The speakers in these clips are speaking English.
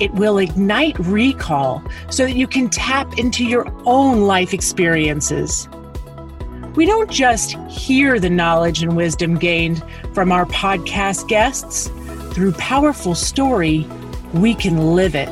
It will ignite recall so that you can tap into your own life experiences. We don't just hear the knowledge and wisdom gained from our podcast guests. Through powerful story, we can live it.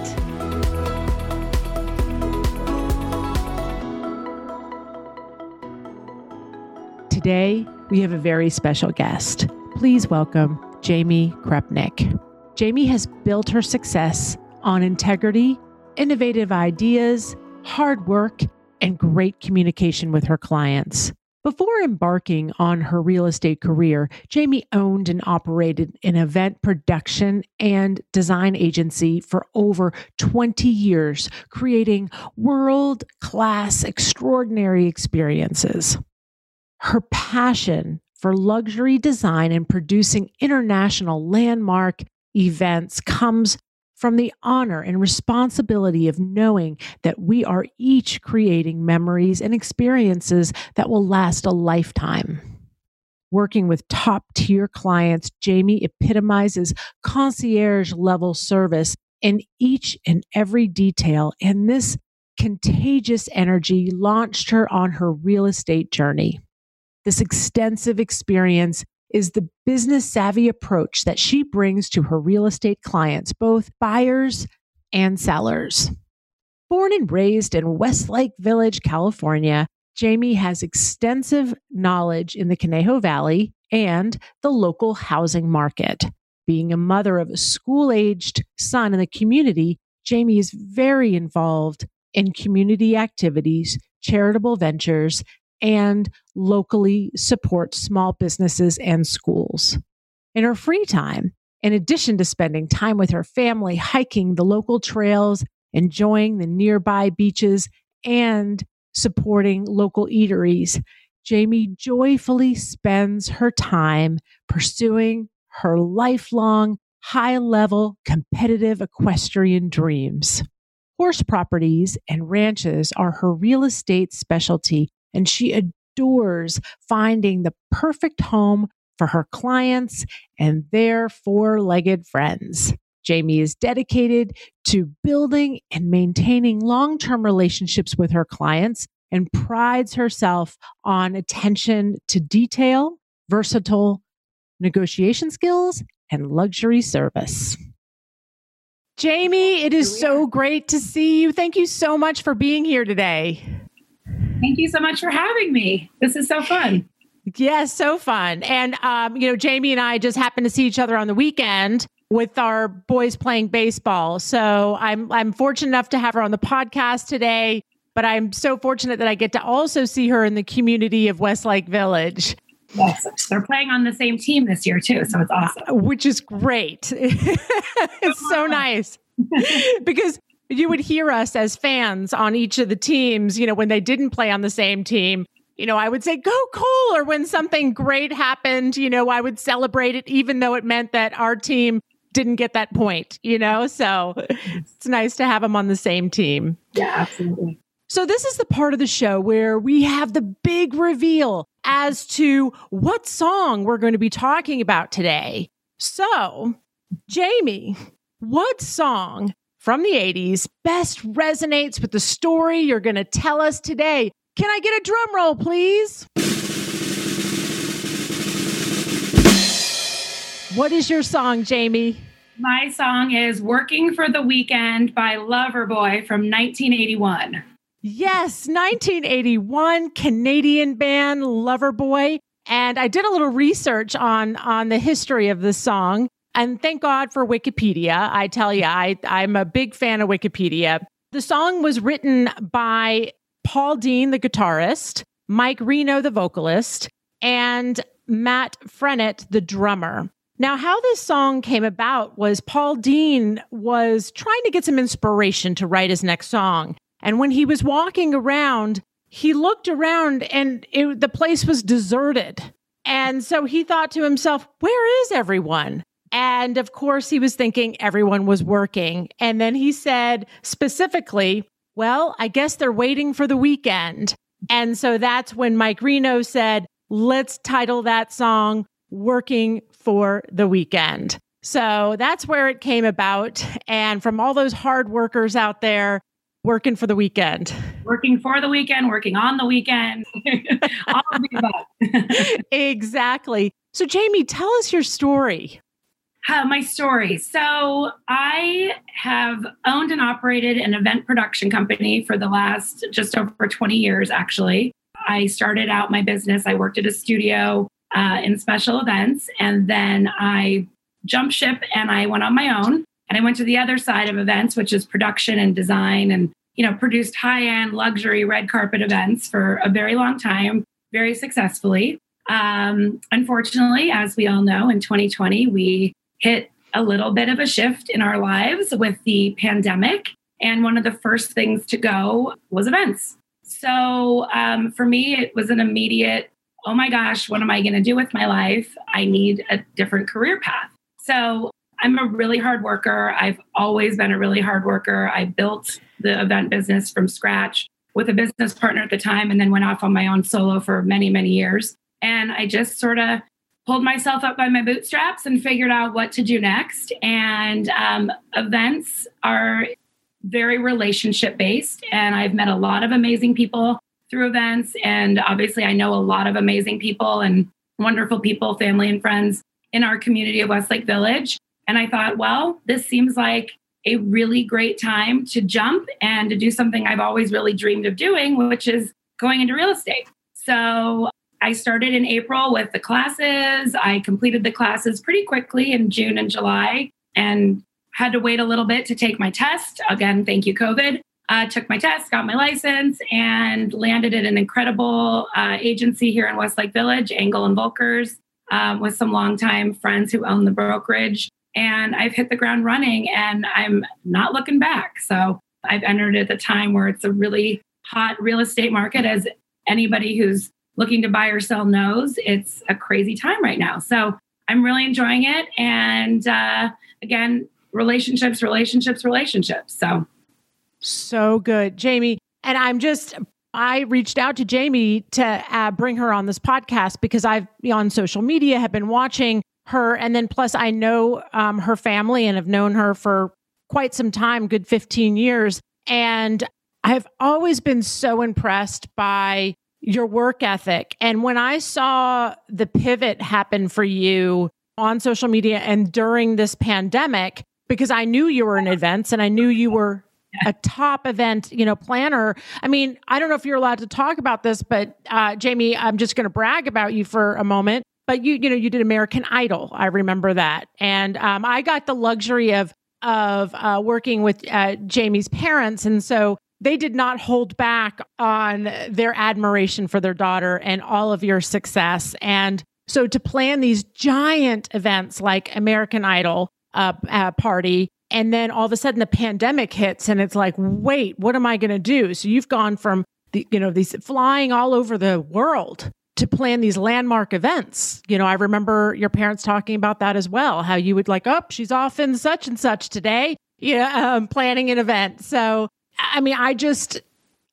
Today, we have a very special guest. Please welcome Jaime Krupnick. Jaime has built her success on integrity, innovative ideas, hard work, and great communication with her clients. Before embarking on her real estate career, Jaime owned and operated an event production and design agency for over 20 years, creating world class, extraordinary experiences. Her passion for luxury design and producing international landmark events comes from the honor and responsibility of knowing that we are each creating memories and experiences that will last a lifetime. Working with top tier clients, Jaime epitomizes concierge level service in each and every detail, and this contagious energy launched her on her real estate journey. This extensive experience is the business savvy approach that she brings to her real estate clients, both buyers and sellers. Born and raised in Westlake Village, California, Jaime has extensive knowledge in the Conejo Valley and the local housing market. Being a mother of a school aged son in the community, Jaime is very involved in community activities, charitable ventures, and locally support small businesses and schools. In her free time, in addition to spending time with her family, hiking the local trails, enjoying the nearby beaches, and supporting local eateries, Jaime joyfully spends her time pursuing her lifelong, high level competitive equestrian dreams. Horse properties and ranches are her real estate specialty, and she adores finding the perfect home for her clients and their four legged friends. Jaime is dedicated to building and maintaining long term relationships with her clients and prides herself on attention to detail, versatile negotiation skills, and luxury service. Jaime, it is so great to see you. Thank you so much for being here today. Thank you so much for having me. This is so fun. Yes, so fun. And um, you know, Jaime and I just happened to see each other on the weekend with our boys playing baseball. So I'm I'm fortunate enough to have her on the podcast today, but I'm so fortunate that I get to also see her in the community of Westlake Village. Yes, they're playing on the same team this year too, so it's awesome. Which is great. it's so nice. because you would hear us as fans on each of the teams, you know, when they didn't play on the same team. You know, I would say, go Cole. Or when something great happened, you know, I would celebrate it, even though it meant that our team didn't get that point, you know? So it's nice to have them on the same team. Yeah, absolutely. So, this is the part of the show where we have the big reveal as to what song we're going to be talking about today. So, Jaime, what song from the 80s best resonates with the story you're going to tell us today. Can I get a drum roll, please? What is your song, Jaime? My song is Working for the Weekend by Loverboy from 1981. Yes, 1981 Canadian band Loverboy. And I did a little research on on the history of this song. And thank God for Wikipedia. I tell you, I, I'm a big fan of Wikipedia. The song was written by Paul Dean, the guitarist, Mike Reno, the vocalist, and Matt Frenette, the drummer. Now, how this song came about was Paul Dean was trying to get some inspiration to write his next song. And when he was walking around, he looked around and it, the place was deserted. And so he thought to himself, where is everyone? And of course, he was thinking everyone was working. And then he said specifically, well, I guess they're waiting for the weekend. And so that's when Mike Reno said, let's title that song Working for the Weekend. So that's where it came about. And from all those hard workers out there, working for the weekend. Working for the weekend, working on the weekend, all of the above. exactly. So, Jaime, tell us your story. Uh, my story. So, I have owned and operated an event production company for the last just over 20 years, actually. I started out my business, I worked at a studio uh, in special events, and then I jumped ship and I went on my own. And I went to the other side of events, which is production and design, and you know, produced high-end luxury red carpet events for a very long time, very successfully. Um, unfortunately, as we all know, in 2020, we hit a little bit of a shift in our lives with the pandemic. And one of the first things to go was events. So um, for me, it was an immediate, oh my gosh, what am I going to do with my life? I need a different career path. So I'm a really hard worker. I've always been a really hard worker. I built the event business from scratch with a business partner at the time and then went off on my own solo for many, many years. And I just sort of pulled myself up by my bootstraps and figured out what to do next. And um, events are very relationship based. And I've met a lot of amazing people through events. And obviously, I know a lot of amazing people and wonderful people, family and friends in our community of Westlake Village. And I thought, well, this seems like a really great time to jump and to do something I've always really dreamed of doing, which is going into real estate. So I started in April with the classes. I completed the classes pretty quickly in June and July and had to wait a little bit to take my test. Again, thank you, COVID. Uh, took my test, got my license, and landed at an incredible uh, agency here in Westlake Village, Engel and Volkers, um, with some longtime friends who own the brokerage and I've hit the ground running and I'm not looking back. So I've entered at the time where it's a really hot real estate market, as anybody who's looking to buy or sell knows, it's a crazy time right now. So I'm really enjoying it. And uh, again, relationships, relationships, relationships. So, so good, Jaime. And I'm just, I reached out to Jaime to uh, bring her on this podcast because I've on social media have been watching her. And then plus, I know um, her family and have known her for quite some time, good 15 years. And I've always been so impressed by your work ethic. And when I saw the pivot happen for you on social media and during this pandemic, because I knew you were in events and I knew you were a top event, you know, planner. I mean, I don't know if you're allowed to talk about this, but uh, Jaime, I'm just going to brag about you for a moment but you you know you did American Idol. I remember that, and um, I got the luxury of of uh, working with uh, Jaime's parents, and so they did not hold back on their admiration for their daughter and all of your success. And so to plan these giant events like American Idol uh, uh party, and then all of a sudden the pandemic hits, and it's like, wait, what am I going to do? So you've gone from the you know these flying all over the world to plan these landmark events. You know, I remember your parents talking about that as well, how you would like, oh, she's off in such and such today, yeah, um, planning an event. So, I mean, I just,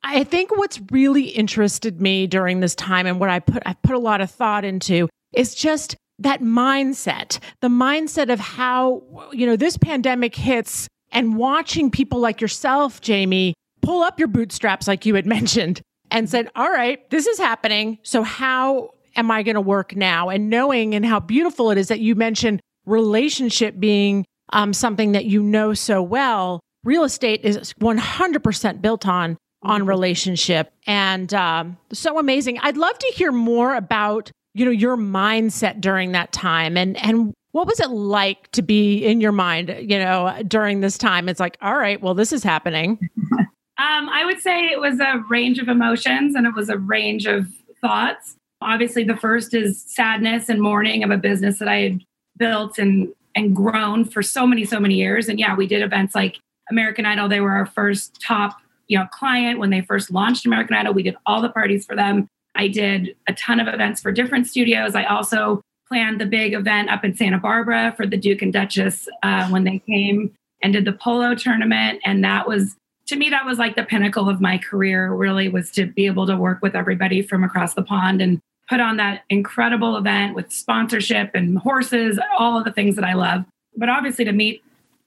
I think what's really interested me during this time and what I put, I put a lot of thought into is just that mindset, the mindset of how, you know, this pandemic hits and watching people like yourself, Jaime, pull up your bootstraps, like you had mentioned, and said, All right, this is happening. So, how am I going to work now? And knowing and how beautiful it is that you mentioned relationship being um, something that you know so well. Real estate is 100% built on on mm-hmm. relationship and um, so amazing. I'd love to hear more about you know your mindset during that time and and what was it like to be in your mind you know during this time it's like all right well this is happening Um, I would say it was a range of emotions and it was a range of thoughts. Obviously, the first is sadness and mourning of a business that I had built and and grown for so many so many years and yeah we did events like american idol. They were our first top you know client. When they first launched american idol we did all the parties for them. I did a ton of events for different studios. I also planned the big event up in santa barbara for the duke and duchess uh, when they came and did the polo tournament. And that was to me that was like the pinnacle of my career really was to be able to work with everybody from across the pond and put on that incredible event with sponsorship and horses all of the things that i love. But obviously to meet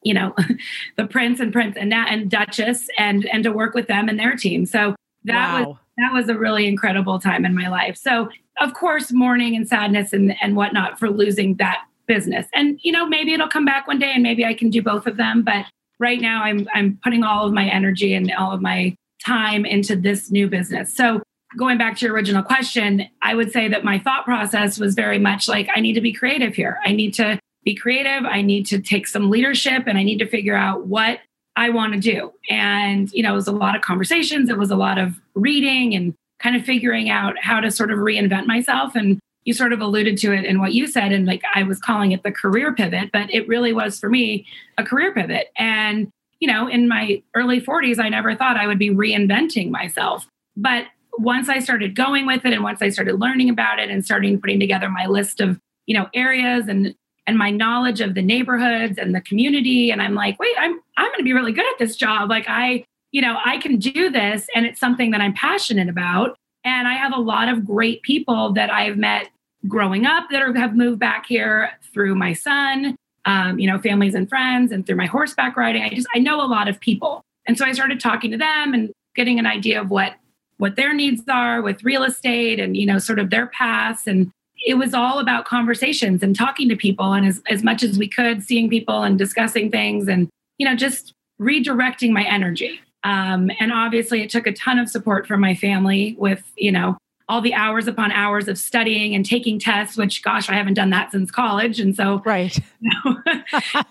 you know the prince and prince and that and duchess and and to work with them and their team so that wow. was that was a really incredible time in my life so of course mourning and sadness and and whatnot for losing that business and you know maybe it'll come back one day and maybe i can do both of them but right now I'm I'm putting all of my energy and all of my time into this new business. So going back to your original question, I would say that my thought process was very much like I need to be creative here. I need to be creative. I need to take some leadership and I need to figure out what I want to do. And, you know, it was a lot of conversations, it was a lot of reading and kind of figuring out how to sort of reinvent myself. And you sort of alluded to it in what you said and like i was calling it the career pivot but it really was for me a career pivot and you know in my early 40s i never thought i would be reinventing myself but once i started going with it and once i started learning about it and starting putting together my list of you know areas and and my knowledge of the neighborhoods and the community. And i'm like wait i'm i'm going to be really good at this job. Like i you know i can do this and it's something that i'm passionate about. And i have a lot of great people that i've met growing up that are, have moved back here through my son, um, you know, families and friends, and through my horseback riding. I just I know a lot of people, and so I started talking to them and getting an idea of what what their needs are with real estate and you know sort of their paths. And it was all about conversations and talking to people and as, as much as we could seeing people and discussing things and you know just redirecting my energy um, and obviously it took a ton of support from my family with you know all the hours upon hours of studying and taking tests, which gosh, I haven't done that since college. And so right. You know, that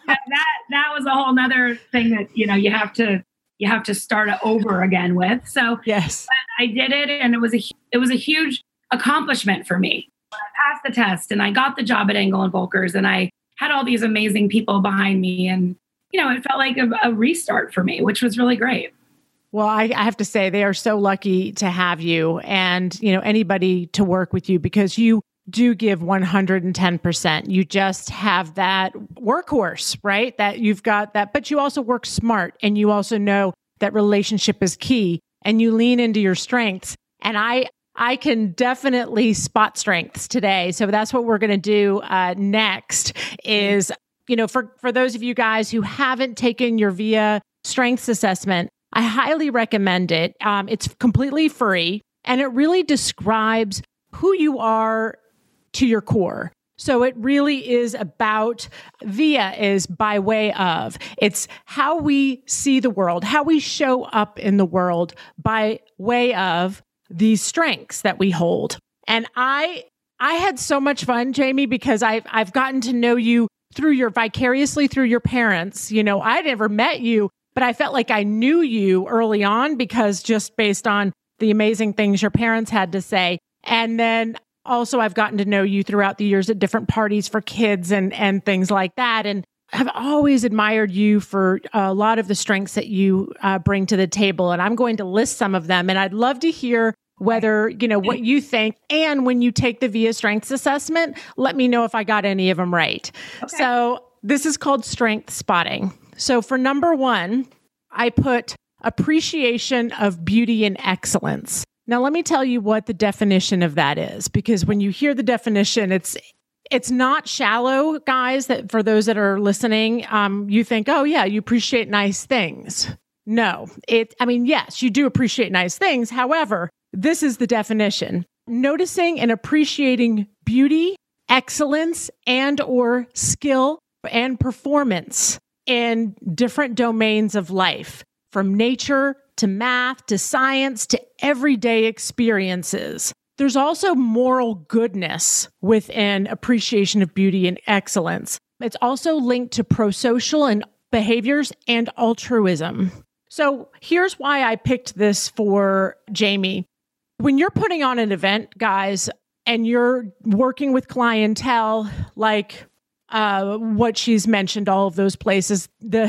that was a whole nother thing that, you know, you have to you have to start over again with. So yes, I did it and it was a it was a huge accomplishment for me. The test and I got the job at Engel and Volkers and I had all these amazing people behind me and you know, it felt like a, a restart for me, which was really great. Well, I, I, have to say they are so lucky to have you and, you know, anybody to work with you because you do give 110%. You just have that workhorse, right? That you've got that, but you also work smart and you also know that relationship is key and you lean into your strengths. And I, I can definitely spot strengths today. So that's what we're going to do uh, next is, you know, for, for those of you guys who haven't taken your VIA strengths assessment, I highly recommend it. Um, it's completely free and it really describes who you are to your core. So it really is about via is by way of it's how we see the world, how we show up in the world by way of these strengths that we hold. And I I had so much fun, Jaime, because I've I've gotten to know you through your vicariously through your parents. You know, I'd never met you, but I felt like I knew you early on because just based on the amazing things your parents had to say. And then also I've gotten to know you throughout the years at different parties for kids and and things like that and I've always admired you for a lot of the strengths that you uh, bring to the table and I'm going to list some of them and I'd love to hear whether you know what you think and when you take the via strengths assessment let me know if i got any of them right okay. so this is called strength spotting so for number one, I put appreciation of beauty and excellence. Now let me tell you what the definition of that is because when you hear the definition it's it's not shallow guys that for those that are listening um, you think oh yeah you appreciate nice things. No it i mean yes you do appreciate nice things. However this is the definition. Noticing and appreciating beauty excellence and or skill and performance in different domains of life, from nature to math to science to everyday experiences. There's also moral goodness within appreciation of beauty and excellence. It's also linked to prosocial and behaviors and altruism. So here's why I picked this for Jaime. When you're putting on an event, guys, and you're working with clientele like uh, what she's mentioned, all of those places, the,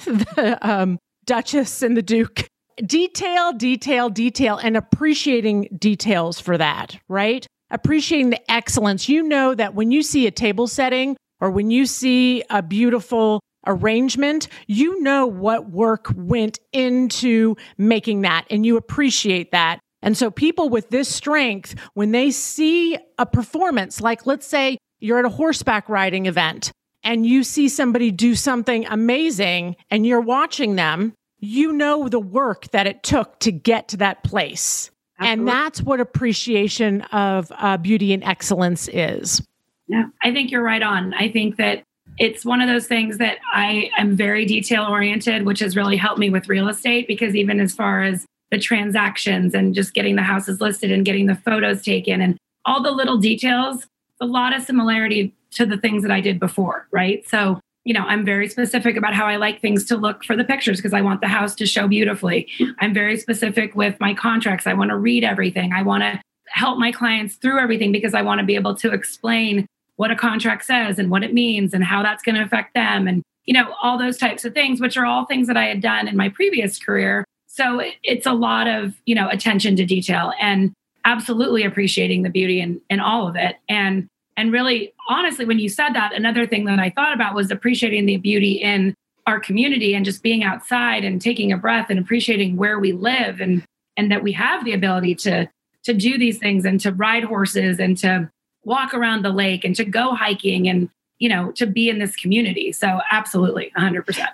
the um, Duchess and the Duke. Detail, detail, detail, and appreciating details for that, right? Appreciating the excellence. You know that when you see a table setting or when you see a beautiful arrangement, you know what work went into making that and you appreciate that. And so people with this strength, when they see a performance, like let's say you're at a horseback riding event and you see somebody do something amazing and you're watching them, you know the work that it took to get to that place. Absolutely. And that's what appreciation of uh, beauty and excellence is. Yeah, I think you're right on. I think that it's one of those things that I am very detail oriented, which has really helped me with real estate because even as far as the transactions and just getting the houses listed and getting the photos taken and all the little details, a lot of similarity to the things that I did before, right? So, you know, I'm very specific about how I like things to look for the pictures because I want the house to show beautifully. I'm very specific with my contracts. I want to read everything. I want to help my clients through everything because I want to be able to explain what a contract says and what it means and how that's going to affect them and you know all those types of things which are all things that I had done in my previous career so it's a lot of you know attention to detail and absolutely appreciating the beauty in, in all of it and and really honestly when you said that another thing that i thought about was appreciating the beauty in our community and just being outside and taking a breath and appreciating where we live and and that we have the ability to to do these things and to ride horses and to walk around the lake and to go hiking and you know to be in this community. So absolutely 100%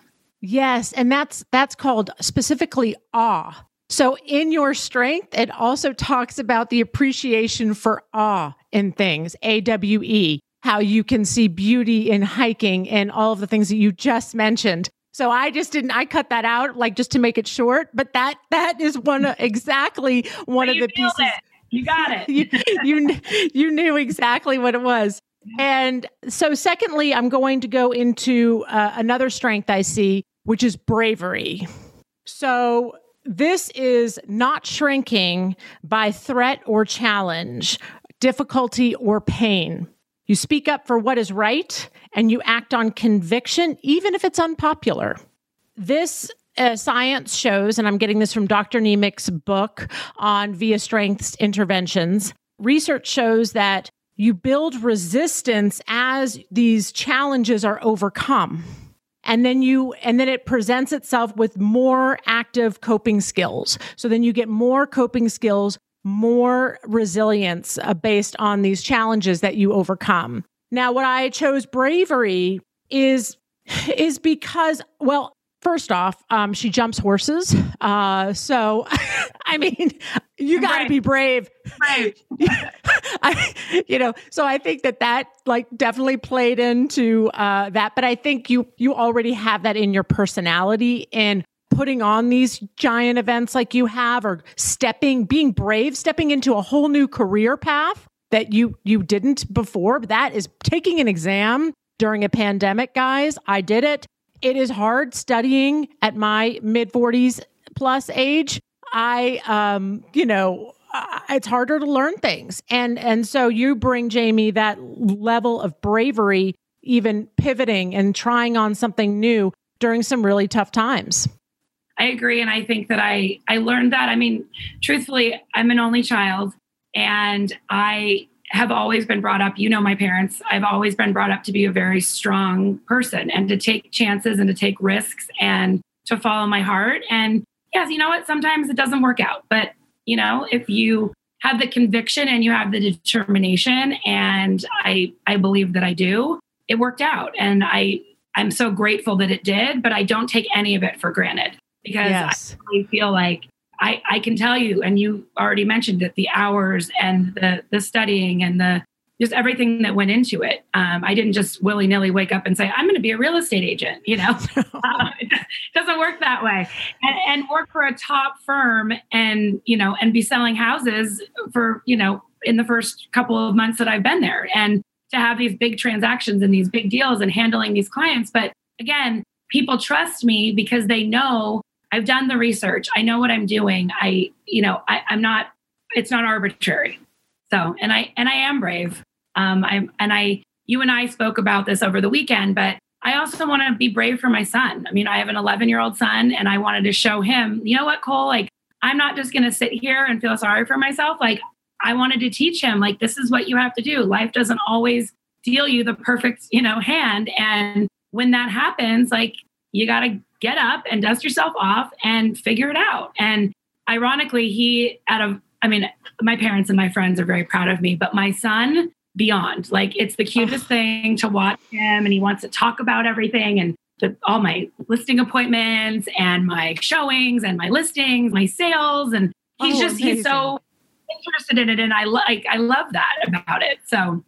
Yes, and that's that's called specifically awe. So in your strength, it also talks about the appreciation for awe in things, A W E, how you can see beauty in hiking and all of the things that you just mentioned. So I just didn't I cut that out like just to make it short, but that that is one of exactly one of the pieces. It. You got it. you, you you knew exactly what it was. And so secondly, I'm going to go into uh, another strength I see which is bravery. So, this is not shrinking by threat or challenge, difficulty or pain. You speak up for what is right and you act on conviction, even if it's unpopular. This uh, science shows, and I'm getting this from Dr. Niemiec's book on Via Strengths interventions. Research shows that you build resistance as these challenges are overcome and then you and then it presents itself with more active coping skills so then you get more coping skills more resilience uh, based on these challenges that you overcome. Now what i chose bravery is is because well first off um, she jumps horses. Uh, so i mean you got to be brave. Right. I, you know, so I think that that like definitely played into uh, that. But I think you you already have that in your personality and putting on these giant events like you have, or stepping, being brave, stepping into a whole new career path that you you didn't before. That is taking an exam during a pandemic, guys. I did it. It is hard studying at my mid 40s plus age. I um, you know, it's harder to learn things. And and so you bring Jaime that level of bravery even pivoting and trying on something new during some really tough times. I agree and I think that I I learned that. I mean, truthfully, I'm an only child and I have always been brought up, you know my parents, I've always been brought up to be a very strong person and to take chances and to take risks and to follow my heart. And yes, you know what, sometimes it doesn't work out, but you know if you have the conviction and you have the determination and i i believe that i do it worked out. And i i'm so grateful that it did but i don't take any of it for granted because yes. i really feel like I, I can tell you, and you already mentioned it, the hours and the the studying and the just everything that went into it. Um, I didn't just willy nilly wake up and say, I'm going to be a real estate agent. You know, uh, it doesn't work that way. And, and work for a top firm and, you know, and be selling houses for, you know, in the first couple of months that I've been there and to have these big transactions and these big deals and handling these clients. But again, people trust me because they know I've done the research. I know what I'm doing. I, you know, I, I'm not, it's not arbitrary. So, and I and I am brave. Um, I'm, and I you and I spoke about this over the weekend, but I also want to be brave for my son. I mean, I have an 11 year old son, and I wanted to show him, you know what, Cole, like, I'm not just going to sit here and feel sorry for myself. Like, I wanted to teach him, like, this is what you have to do. Life doesn't always deal you the perfect, you know, hand. And when that happens, like, you got to get up and dust yourself off and figure it out. And ironically, he, out of, I mean, my parents and my friends are very proud of me, but my son, beyond. Like it's the cutest thing to watch him, and he wants to talk about everything and the, all my listing appointments and my showings and my listings, my sales, and he's oh, just amazing. he's so interested in it, and I like I love that about it. So,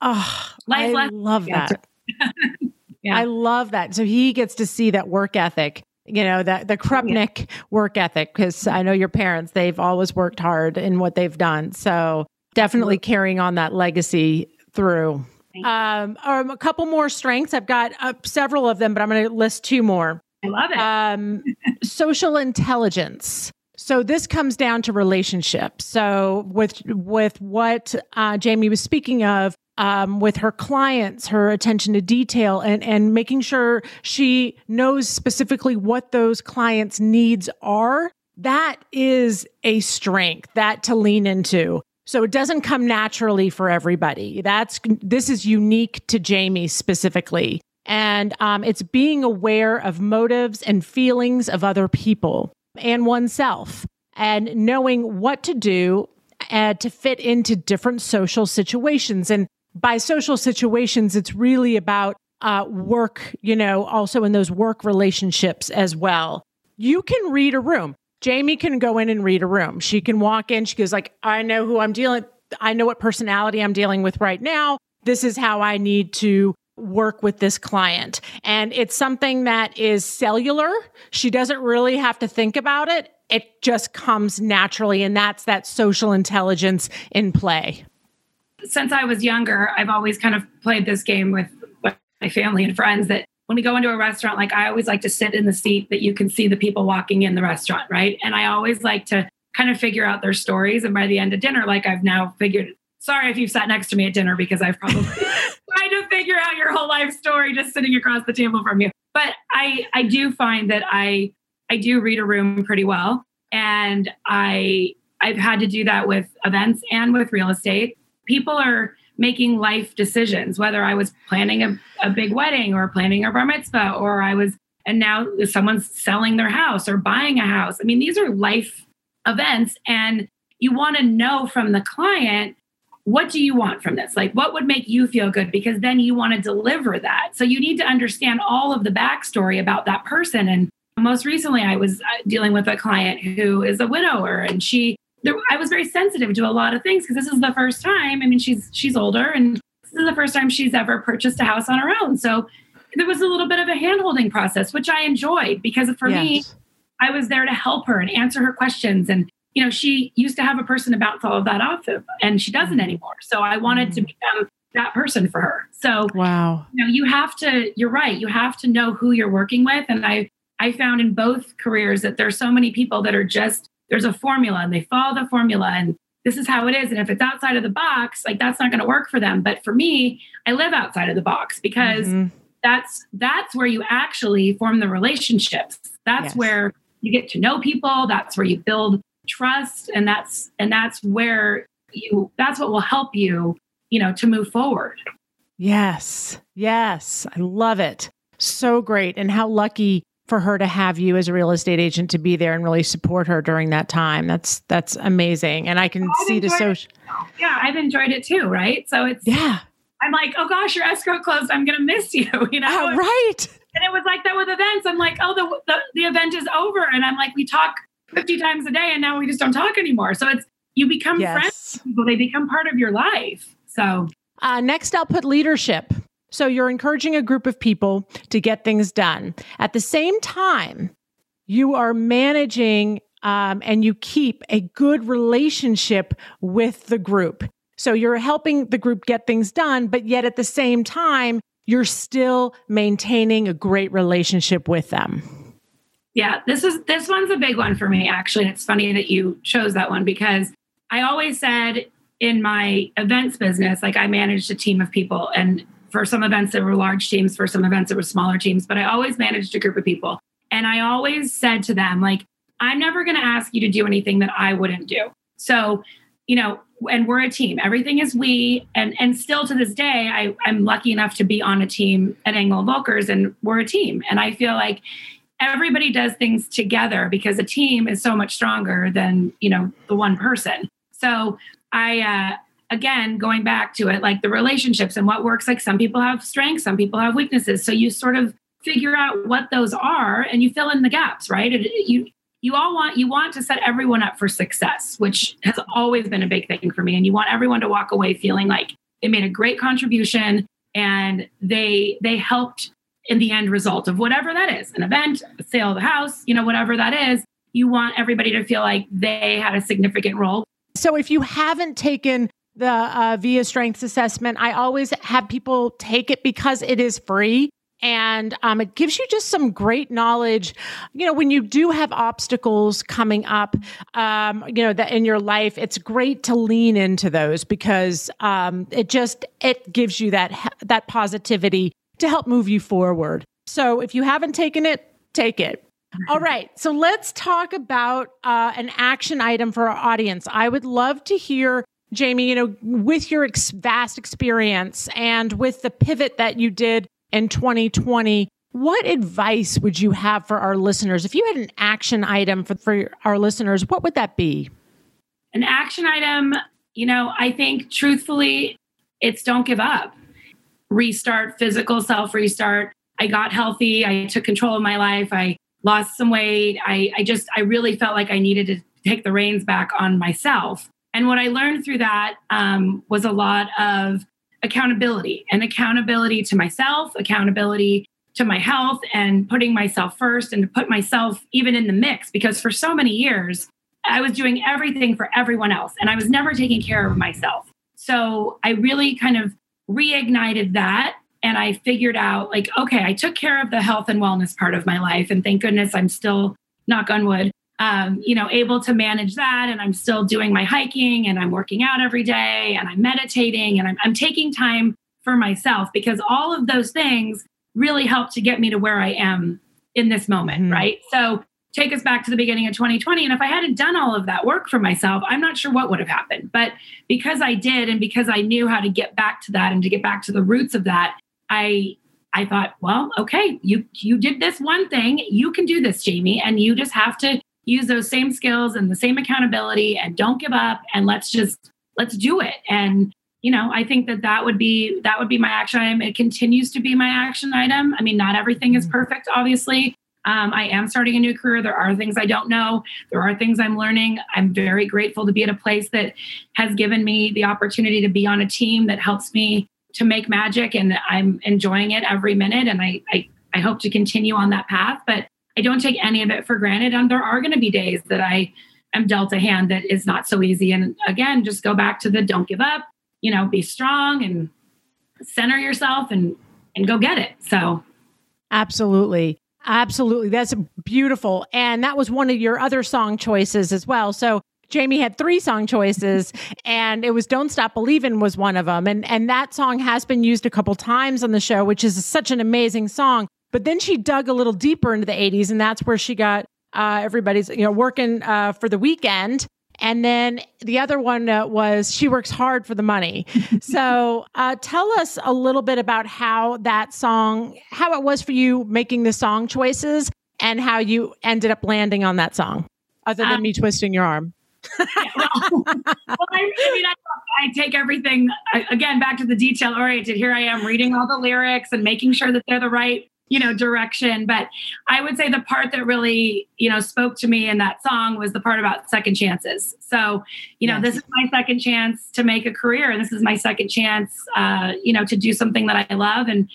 oh, life I love that. yeah. I love that. So he gets to see that work ethic you know that the Krupnick yeah. work ethic because I know your parents they've always worked hard in what they've done so definitely carrying on that legacy through. Um, um, a couple more strengths. I've got uh, several of them, but I'm going to list two more. I love it. Um, social intelligence. So this comes down to relationships. So with with what uh, Jaime was speaking of, um, with her clients, her attention to detail, and and making sure she knows specifically what those clients' needs are. That is a strength that to lean into. So it doesn't come naturally for everybody. That's this is unique to Jaime specifically. And um, it's being aware of motives and feelings of other people and oneself and knowing what to do uh, to fit into different social situations. And by social situations, it's really about uh, work, you know, also in those work relationships as well. You can read a room. Jaime can go in and read a room. She can walk in. She goes like, I know who I'm dealing. I know what personality I'm dealing with right now. This is how I need to work with this client. And it's something that is cellular. She doesn't really have to think about it. It just comes naturally. And that's that social intelligence in play. Since I was younger, I've always kind of played this game with my family and friends that when we go into a restaurant, like I always like to sit in the seat that you can see the people walking in the restaurant, right? And I always like to kind of figure out their stories. And by the end of dinner, like I've now figured, sorry if you've sat next to me at dinner because I've probably tried to figure out your whole life story just sitting across the table from you. But I I do find that I I do read a room pretty well. And I I've had to do that with events and with real estate. People are making life decisions, whether I was planning a, a big wedding or planning a bar mitzvah, or I was, and now someone's selling their house or buying a house. I mean, these are life events. And you want to know from the client, what do you want from this? Like, what would make you feel good? Because then you want to deliver that. So you need to understand all of the backstory about that person. And most recently, I was uh, dealing with a client who is a widower and she there, I was very sensitive to a lot of things because this is the first time. I mean, she's she's older, and this is the first time she's ever purchased a house on her own. So there was a little bit of a handholding process, which I enjoyed because for yes. me, I was there to help her and answer her questions. And you know, she used to have a person to bounce all of that off of, and she doesn't mm. anymore. So I wanted mm. to become that person for her. So wow, you know, you have to. You're right. You have to know who you're working with, and I I found in both careers that there's so many people that are just there's a formula and they follow the formula and this is how it is. And if it's outside of the box, like that's not going to work for them. But for me, I live outside of the box because mm-hmm. that's that's where you actually form the relationships. That's yes. where you get to know people. That's where you build trust. And that's and that's where you that's what will help you, you know, to move forward. Yes. Yes. I love it. So great. And how lucky for her to have you as a real estate agent to be there and really support her during that time. That's that's amazing. And I can oh, see the social. Yeah, I've enjoyed it too. Right. So it's yeah. I'm like, oh gosh, your escrow closed. I'm gonna miss you. You know. Uh, right. And it was like that with events. I'm like, oh, the, the the event is over, and I'm like, we talk 50 times a day, and now we just don't talk anymore. So it's you become yes. friends. People, they become part of your life. So. Uh, next, I'll put leadership. So you're encouraging a group of people to get things done. At the same time, you are managing um, and you keep a good relationship with the group. So you're helping the group get things done, but yet at the same time, you're still maintaining a great relationship with them. Yeah, this is this one's a big one for me actually. And it's funny that you chose that one because I always said in my events business, like I managed a team of people and for some events there were large teams, for some events there were smaller teams, but I always managed a group of people. And I always said to them, like, I'm never going to ask you to do anything that I wouldn't do. So, you know, and we're a team. Everything is we. And and still to this day, I, I'm lucky enough to be on a team at Engel Volkers and we're a team. And I feel like everybody does things together because a team is so much stronger than, you know, the one person. So I uh again going back to it like the relationships and what works like some people have strengths some people have weaknesses. So you sort of figure out what those are and you fill in the gaps right? It, you you all want you want to set everyone up for success which has always been a big thing for me. And you want everyone to walk away feeling like they made a great contribution and they they helped in the end result of whatever that is an event a sale of the house you know whatever that is. You want everybody to feel like they had a significant role. So if you haven't taken the uh, VIA Strengths Assessment, I always have people take it because it is free and um, it gives you just some great knowledge. You know when you do have obstacles coming up um, you know that in your life it's great to lean into those because um, it just it gives you that that positivity to help move you forward. So if you haven't taken it take it. All right. So let's talk about uh, an action item for our audience. I would love to hear Jamie, you know, with your ex- vast experience and with the pivot that you did in 2020. What advice would you have for our listeners? If you had an action item for, for our listeners, what would that be? An action item, you know, I think truthfully, it's don't give up. Restart, physical self restart. I got healthy. I took control of my life. I lost some weight. I, I just, I really felt like I needed to take the reins back on myself. And what I learned through that um, was a lot of accountability and accountability to myself, accountability to my health, and putting myself first and to put myself even in the mix because for so many years, I was doing everything for everyone else and I was never taking care of myself. So I really kind of reignited that and I figured out like, okay, I took care of the health and wellness part of my life. And thank goodness I'm still, knock on wood, um, you know, able to manage that. And I'm still doing my hiking and I'm working out every day and I'm meditating and I'm, I'm taking time for myself because all of those things really help to get me to where I am in this moment, mm-hmm. right? So take us back to the beginning of 2020. And if I hadn't done all of that work for myself, I'm not sure what would have happened. But because I did, and because I knew how to get back to that and to get back to the roots of that, I I thought, well, okay, you you did this one thing, you can do this, Jaime, and you just have to use those same skills and the same accountability and don't give up and let's just let's do it. And you know i think that that would be that would be my action item. It continues to be my action item. I mean not everything is mm-hmm. perfect obviously. Um, i am starting a new career. There are things i don't know. There are things i'm learning. I'm very grateful to be at a place that has given me the opportunity to be on a team that helps me to make magic and i'm enjoying it every minute. And i, I I hope to continue on that path. But I don't take any of it for granted. And there are going to be days that I am dealt a hand that is not so easy. And again, just go back to the don't give up, you know, be strong and center yourself and and go get it. So absolutely. Absolutely. That's beautiful. And that was one of your other song choices as well. So Jaime had three song choices and it was Don't Stop Believin' was one of them. And and that song has been used a couple times on the show, which is such an amazing song. But then she dug a little deeper into the 80s, and that's where she got uh, everybody's, you know, working uh, for the weekend. And then the other one uh, was She Works Hard for the Money. so uh, tell us a little bit about how that song, how it was for you making the song choices and how you ended up landing on that song, other than um, me twisting your arm. yeah, well, well, I, I mean, I, I, take everything again back to the detail oriented. Here I am reading all the lyrics and making sure that they're the right you know direction but i would say the part that really you know spoke to me in that song was the part about second chances. So you know yes. this is my second chance to make a career and this is my second chance uh, you know to do something that i love and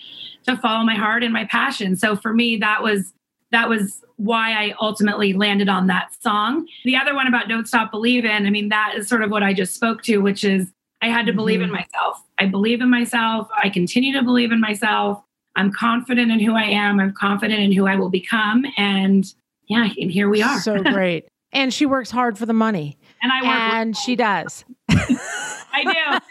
to follow my heart and my passion. So for me that was that was why i ultimately landed on that song. The other one about don't stop believing i mean that is sort of what i just spoke to which is i had to believe mm-hmm. in myself. I believe in myself. I continue to believe in myself I'm confident in who I am. I'm confident in who I will become. And yeah, and here we are. So great. and she works hard for the money. And I work. And she does. I do. I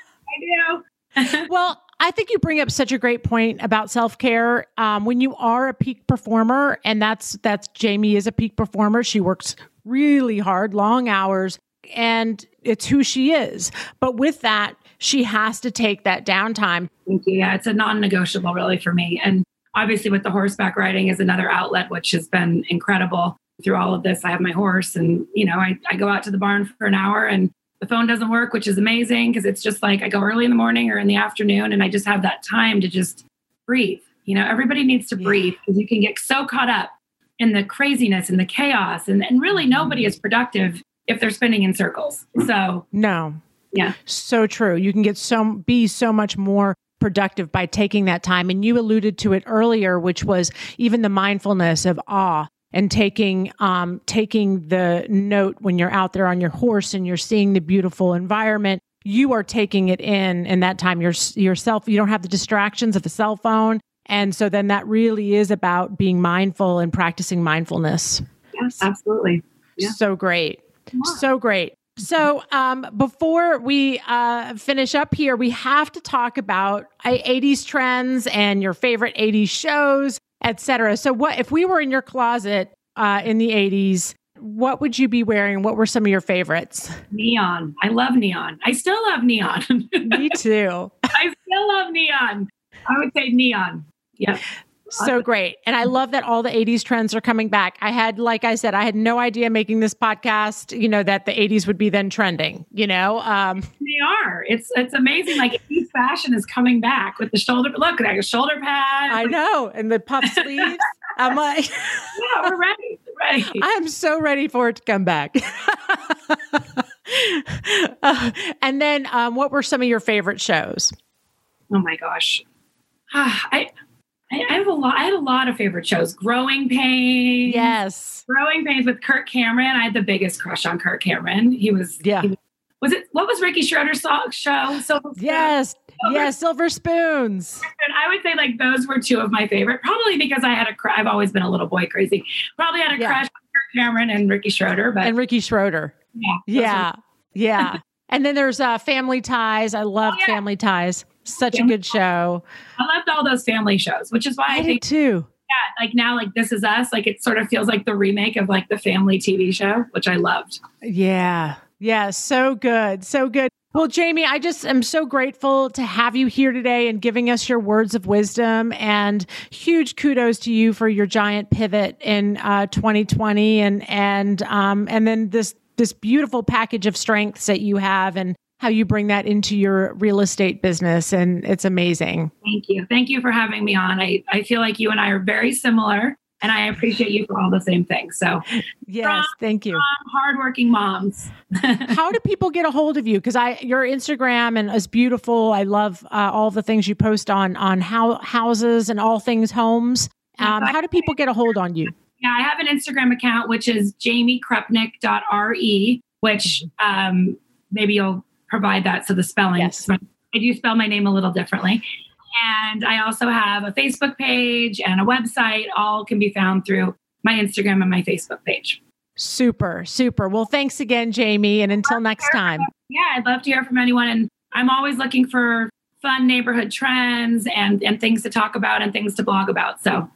do. well, I think you bring up such a great point about self care. Um, when you are a peak performer, and that's that's Jaime is a peak performer. She works really hard, long hours, and it's who she is. But with that, she has to take that downtime. Thank you. Yeah, it's a non-negotiable really for me. And obviously, with the horseback riding is another outlet, which has been incredible through all of this. I have my horse, and you know, I, I go out to the barn for an hour and the phone doesn't work, which is amazing because it's just like I go early in the morning or in the afternoon and I just have that time to just breathe. You know, everybody needs to breathe because you can get so caught up in the craziness and the chaos. And, and really, nobody is productive if they're spinning in circles. So, no. Yeah. So true. You can get so, be so much more productive by taking that time. And you alluded to it earlier, which was even the mindfulness of awe and taking um, taking the note when you're out there on your horse and you're seeing the beautiful environment you are taking it in and that time you're yourself you don't have the distractions of the cell phone and so then that really is about being mindful and practicing mindfulness yes absolutely yeah. so great so great so, um, before we uh, finish up here, we have to talk about 80s trends and your favorite 80s shows etc. So, what if we were in your closet uh, in the 80s? What would you be wearing? What were some of your favorites? Neon. I love neon. I still love neon. Me too. I still love neon. I would say neon. Yeah so great. And I love that all the 80s trends are coming back. I had, like I said, I had no idea making this podcast, you know, that the 80s would be then trending, you know? Um, they are. It's it's amazing. Like 80s fashion is coming back with the shoulder, look, like a shoulder pad. I know. And the puff sleeves. I'm like, yeah, we're ready. ready. I am so ready for it to come back. uh, and then um, what were some of your favorite shows? Oh my gosh. Uh, I I, have a lot. I had a lot of favorite shows. Growing Pains. Yes. Growing Pains with Kirk Cameron. I had the biggest crush on Kirk Cameron. He was. Yeah. He was, it what was Ricky Schroder's song show? Silver yes. Silver, yes, Silver Spoons. I would say like those were two of my favorite. Probably because I had a. I've always been a little boy crazy. Probably had a yeah. crush on Kirk Cameron and Ricky Schroder. But and Ricky Schroder. Yeah. Yeah. Yeah. and then there's uh, Family Ties. I love oh, yeah. Family Ties. Such a good show. I loved all those family shows, which is why I, I think too. Yeah, like now, like This Is Us, like it sort of feels like the remake of like the family TV show, which I loved. Yeah. Yeah. So good. So good. Well, Jaime, I just am so grateful to have you here today and giving us your words of wisdom. And huge kudos to you for your giant pivot in uh, 2020, and and um, and then this this beautiful package of strengths that you have, and how you bring that into your real estate business. And it's amazing. Thank you. Thank you for having me on. I, I feel like you and I are very similar. And I appreciate you for all the same things. So, yes, thank you. hardworking moms. how do people get a hold of you? Because I, your Instagram and is beautiful. I love uh, all the things you post on on how houses and all things homes. Um, how do people get a hold on you? Yeah, I have an Instagram account which is jaimekrupnick.re, which um, maybe you'll provide that. So the spelling, yes. I do spell my name a little differently. And I also have a Facebook page and a website. All can be found through my Instagram and my Facebook page. Super, super. Well, thanks again, Jaime. And until next time. Yeah, I'd love to hear from anyone. And I'm always looking for fun neighborhood trends and, and things to talk about and things to blog about. So,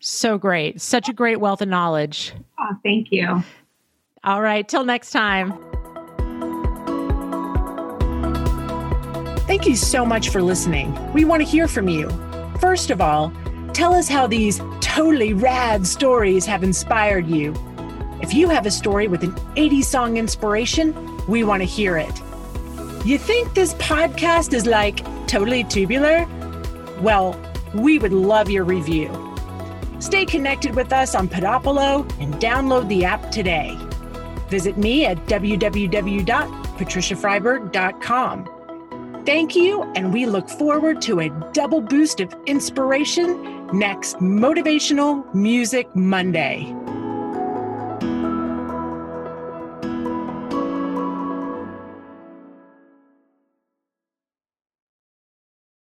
so great. Such a great wealth of knowledge. Oh, thank you. All right. Till next time. Thank you so much for listening. We want to hear from you. First of all, tell us how these totally rad stories have inspired you. If you have a story with an 80s song inspiration, we want to hear it. You think this podcast is like totally tubular? Well, we would love your review. Stay connected with us on Podopolo and download the app today. Visit me at www.patriciafreiberg.com. Thank you, and we look forward to a double boost of inspiration next Motivational Music Monday.